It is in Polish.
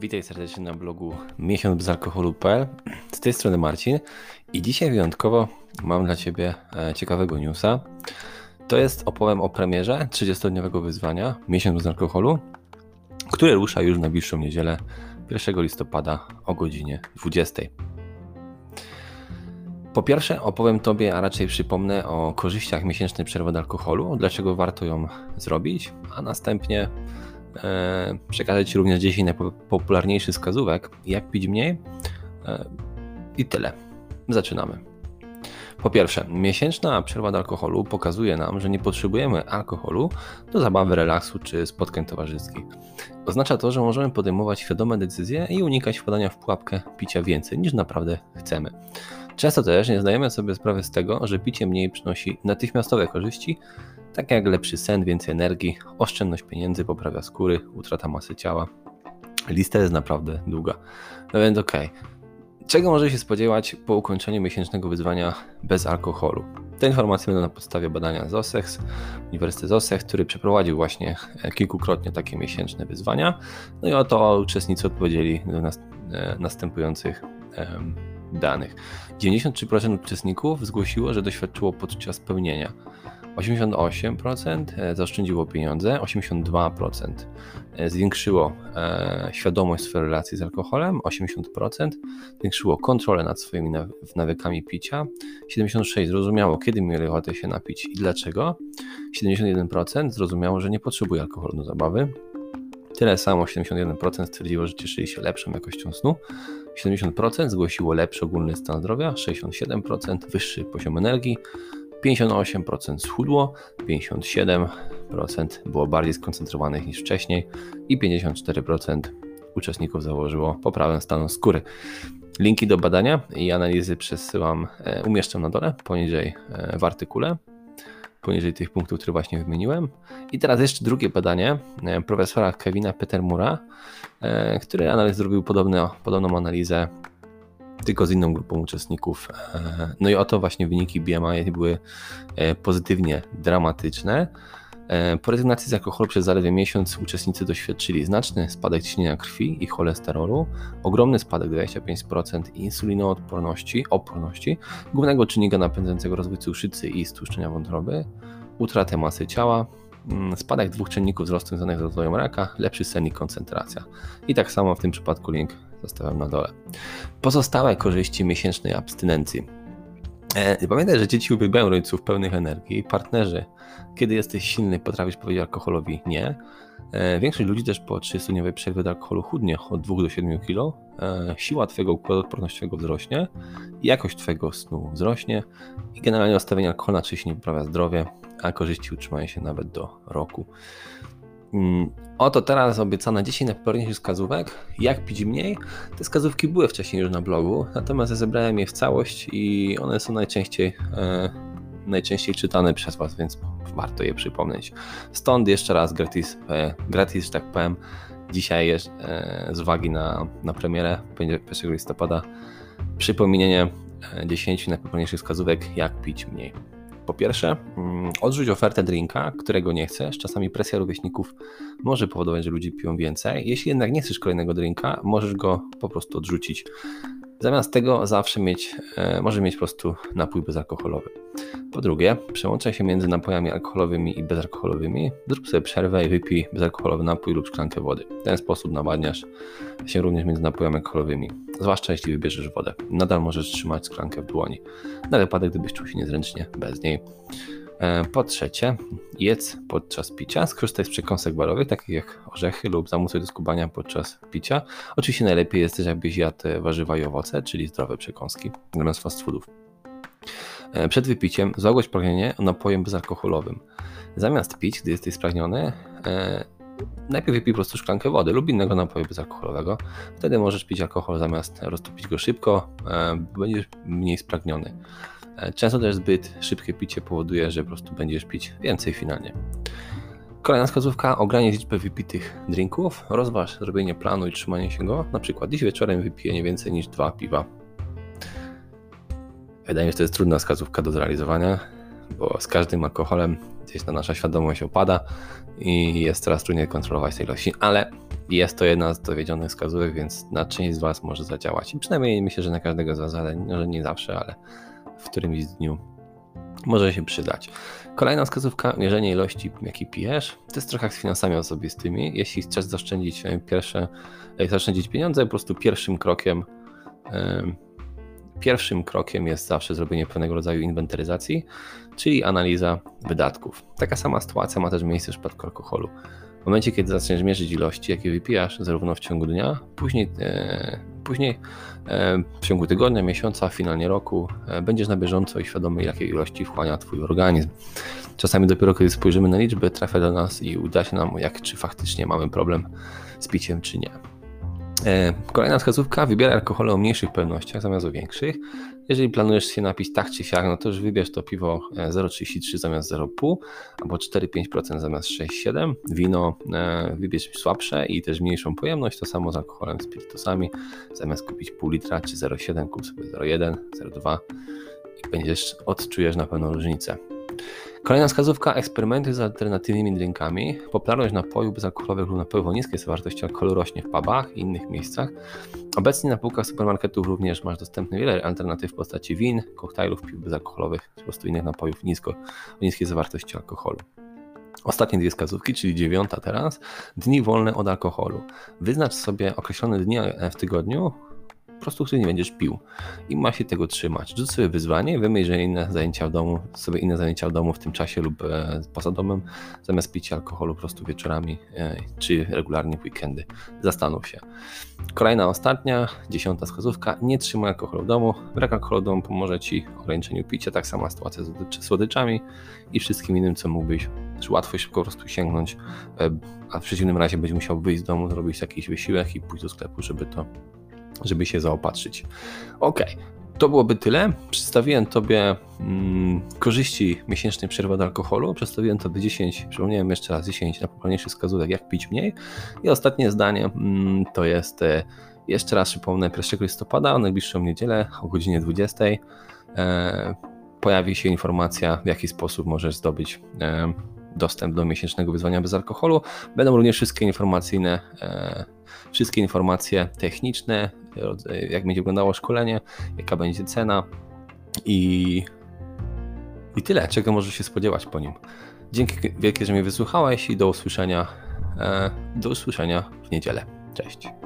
Witaj serdecznie na blogu miesiąc bez alkoholu.pl. Z tej strony Marcin i dzisiaj wyjątkowo mam dla Ciebie e, ciekawego newsa. To jest opowiem o premierze 30-dniowego wyzwania Miesiąc bez alkoholu, które rusza już na najbliższą niedzielę 1 listopada o godzinie 20. Po pierwsze opowiem Tobie, a raczej przypomnę o korzyściach miesięcznej przerwy od alkoholu, dlaczego warto ją zrobić, a następnie e, przekażę Ci również 10 najpopularniejszych wskazówek, jak pić mniej e, i tyle. Zaczynamy. Po pierwsze, miesięczna przerwa od alkoholu pokazuje nam, że nie potrzebujemy alkoholu do zabawy, relaksu czy spotkań towarzyskich. Oznacza to, że możemy podejmować świadome decyzje i unikać wpadania w pułapkę picia więcej niż naprawdę chcemy. Często też nie zdajemy sobie sprawy z tego, że picie mniej przynosi natychmiastowe korzyści, takie jak lepszy sen, więcej energii, oszczędność pieniędzy, poprawia skóry, utrata masy ciała. Lista jest naprawdę długa. No więc okej. Okay. Czego może się spodziewać po ukończeniu miesięcznego wyzwania bez alkoholu? Te informacje będą na podstawie badania ZOSEX, Uniwersytet ZOSEX, który przeprowadził właśnie kilkukrotnie takie miesięczne wyzwania. No i oto uczestnicy odpowiedzieli do nas, e, następujących danych. 93% uczestników zgłosiło, że doświadczyło podczas pełnienia. 88% e, zaoszczędziło pieniądze, 82% e, zwiększyło e, świadomość swojej relacji z alkoholem, 80% zwiększyło kontrolę nad swoimi nawykami picia, 76% zrozumiało, kiedy mieli ochotę się napić i dlaczego, 71% zrozumiało, że nie potrzebuje alkoholu do zabawy, tyle samo 71% stwierdziło, że cieszyli się lepszą jakością snu, 70% zgłosiło lepszy ogólny stan zdrowia, 67% wyższy poziom energii, 58% schudło, 57% było bardziej skoncentrowanych niż wcześniej i 54% uczestników założyło poprawę stanu skóry. Linki do badania i analizy przesyłam, e, umieszczam na dole, poniżej e, w artykule, poniżej tych punktów, które właśnie wymieniłem. I teraz jeszcze drugie badanie e, profesora Kevina Petermura, który analiz zrobił podobną analizę tylko z inną grupą uczestników. E, no i oto właśnie wyniki BMI były e, pozytywnie dramatyczne. E, po rezygnacji z alkoholu przez zaledwie miesiąc uczestnicy doświadczyli znaczny spadek ciśnienia krwi i cholesterolu, ogromny spadek 25% insulinoodporności, oporności, głównego czynnika napędzającego rozwój cukrzycy i stłuszczenia wątroby, utratę masy ciała, mm, spadek dwóch czynników wzrostu związanych z rozwojem raka, lepszy sen i koncentracja. I tak samo w tym przypadku link zostawiam na dole. Pozostałe korzyści miesięcznej abstynencji. E, pamiętaj, że dzieci uwielbiają rodziców pełnych energii. Partnerzy, kiedy jesteś silny, potrafisz powiedzieć alkoholowi nie. E, większość ludzi też po 30-dniowej przerwie do alkoholu chudnie od 2 do 7 kg. E, siła Twojego układu odpornościowego wzrośnie, jakość Twojego snu wzrośnie i generalnie nastawienie alkoholu na nie poprawia zdrowie, a korzyści utrzymają się nawet do roku. Mm, oto teraz obiecane 10 najpopularniejszych wskazówek, jak pić mniej. Te wskazówki były wcześniej już na blogu, natomiast ja zebrałem je w całość i one są najczęściej, e, najczęściej czytane przez Was, więc warto je przypomnieć. Stąd jeszcze raz gratis, e, gratis że tak powiem, dzisiaj jest, e, z uwagi na, na premierę 1 listopada przypomnienie 10 e, najpopularniejszych wskazówek, jak pić mniej. Po pierwsze, mm, odrzuć ofertę drinka, którego nie chcesz. Czasami presja rówieśników może powodować, że ludzie piją więcej. Jeśli jednak nie chcesz kolejnego drinka, możesz go po prostu odrzucić. Zamiast tego zawsze mieć, e, może mieć po prostu napój bezalkoholowy. Po drugie, przełączaj się między napojami alkoholowymi i bezalkoholowymi. Zrób sobie przerwę i wypij bezalkoholowy napój lub szklankę wody. W ten sposób nawadniasz się również między napojami alkoholowymi, zwłaszcza jeśli wybierzesz wodę. Nadal możesz trzymać szklankę w dłoni, na wypadek gdybyś czuł się niezręcznie bez niej. E, po trzecie, jedz podczas picia. Skorzystaj z przekąsek barowych, takich jak orzechy lub zamusuj do skubania podczas picia. Oczywiście najlepiej jest też, abyś jadł warzywa i owoce, czyli zdrowe przekąski, zamiast fast foodów. E, przed wypiciem złagość pragnienie napojem bezalkoholowym. Zamiast pić, gdy jesteś spragniony, e, najpierw wypij po prostu szklankę wody lub innego napoju bezalkoholowego. Wtedy możesz pić alkohol zamiast roztopić go szybko, będziesz mniej spragniony. E, często też zbyt szybkie picie powoduje, że po prostu będziesz pić więcej finalnie. Kolejna wskazówka, ogranicz liczbę wypitych drinków, rozważ zrobienie planu i trzymanie się go. Na przykład dziś wieczorem wypiję nie więcej niż dwa piwa. Wydaje mi się, że to jest trudna wskazówka do zrealizowania, bo z każdym alkoholem gdzieś ta nasza świadomość opada i jest coraz trudniej kontrolować tej ilości, ale jest to jedna z dowiedzionych wskazówek, więc na część z Was może zadziałać. I przynajmniej myślę, że na każdego z Was, ale może nie zawsze, ale w którymś dniu może się przydać. Kolejna wskazówka, mierzenie ilości, jaki pijesz. To jest trochę jak z finansami osobistymi. Jeśli chcesz zaoszczędzić e, pierwsze, e, zaoszczędzić pieniądze, po prostu pierwszym krokiem Pierwszym krokiem jest zawsze zrobienie pewnego rodzaju inwentaryzacji, czyli analiza wydatków. Taka sama sytuacja ma też miejsce w przypadku alkoholu. W momencie, kiedy zaczniesz mierzyć ilości, jakie wypijasz, zarówno w ciągu dnia, później, e, później e, w ciągu tygodnia, miesiąca, finalnie roku, e, będziesz na bieżąco i świadomy, jakiej ilości wchłania Twój organizm. Czasami dopiero kiedy spojrzymy na liczby, trafia do nas i uda się nam, jak czy faktycznie mamy problem z piciem, czy nie. E, kolejna wskazówka, wybieraj alkohole o mniejszych pojemnościach zamiast o większych. Jeżeli planujesz się napić tak czy siak, no to już wybierz to piwo 0,33 e, zamiast 0,5 albo 4,5% zamiast 6,7. Wino e, wybierz słabsze i też mniejszą pojemność, to samo z alkoholem, spirytusami. Zamiast kupić pół litra czy 0,7 kup sobie 0,1, 0,2 i będziesz, odczujesz na pewno różnicę. Kolejna wskazówka, eksperymenty z alternatywnymi drinkami. Popularność napojów bezalkoholowych lub napojów o niskiej zawartości alkoholu rośnie w pubach i innych miejscach. Obecnie na półkach supermarketów również masz dostępne wiele alternatyw w postaci win, koktajlów, piw bezalkoholowych, po prostu innych napojów nisko, o niskiej zawartości alkoholu. Ostatnie dwie wskazówki, czyli dziewiąta teraz. Dni wolne od alkoholu. Wyznacz sobie określone dni w tygodniu, po prostu który nie będziesz pił. I ma się tego trzymać. Rzuć sobie wyzwanie, wymyśl, inne zajęcia w domu, sobie inne zajęcia w domu w tym czasie lub e, poza domem, zamiast pić alkoholu po prostu wieczorami e, czy regularnie w weekendy. Zastanów się. Kolejna, ostatnia, dziesiąta wskazówka. Nie trzymaj alkoholu w domu. Brak alkoholu w domu pomoże Ci w ograniczeniu picia. Tak sama sytuacja z słodyczami i wszystkim innym, co mógłbyś, czy łatwo się po prostu sięgnąć, e, a w przeciwnym razie będziesz musiał wyjść z domu, zrobić jakiś wysiłek i pójść do sklepu, żeby to żeby się zaopatrzyć. Ok, to byłoby tyle. Przedstawiłem Tobie mm, korzyści miesięcznej przerwy od alkoholu. Przedstawiłem Tobie 10, przypomniałem jeszcze raz 10 najpopularniejszych wskazówek, jak pić mniej. I ostatnie zdanie mm, to jest, e, jeszcze raz przypomnę, 1 listopada, najbliższą niedzielę o godzinie 20. E, pojawi się informacja, w jaki sposób możesz zdobyć e, dostęp do miesięcznego wyzwania bez alkoholu. Będą również wszystkie informacyjne, e, wszystkie informacje techniczne, jak będzie wyglądało szkolenie, jaka będzie cena i, i tyle, czego możesz się spodziewać po nim. Dzięki wielkie, że mnie wysłuchałeś i do usłyszenia, e, do usłyszenia w niedzielę. Cześć.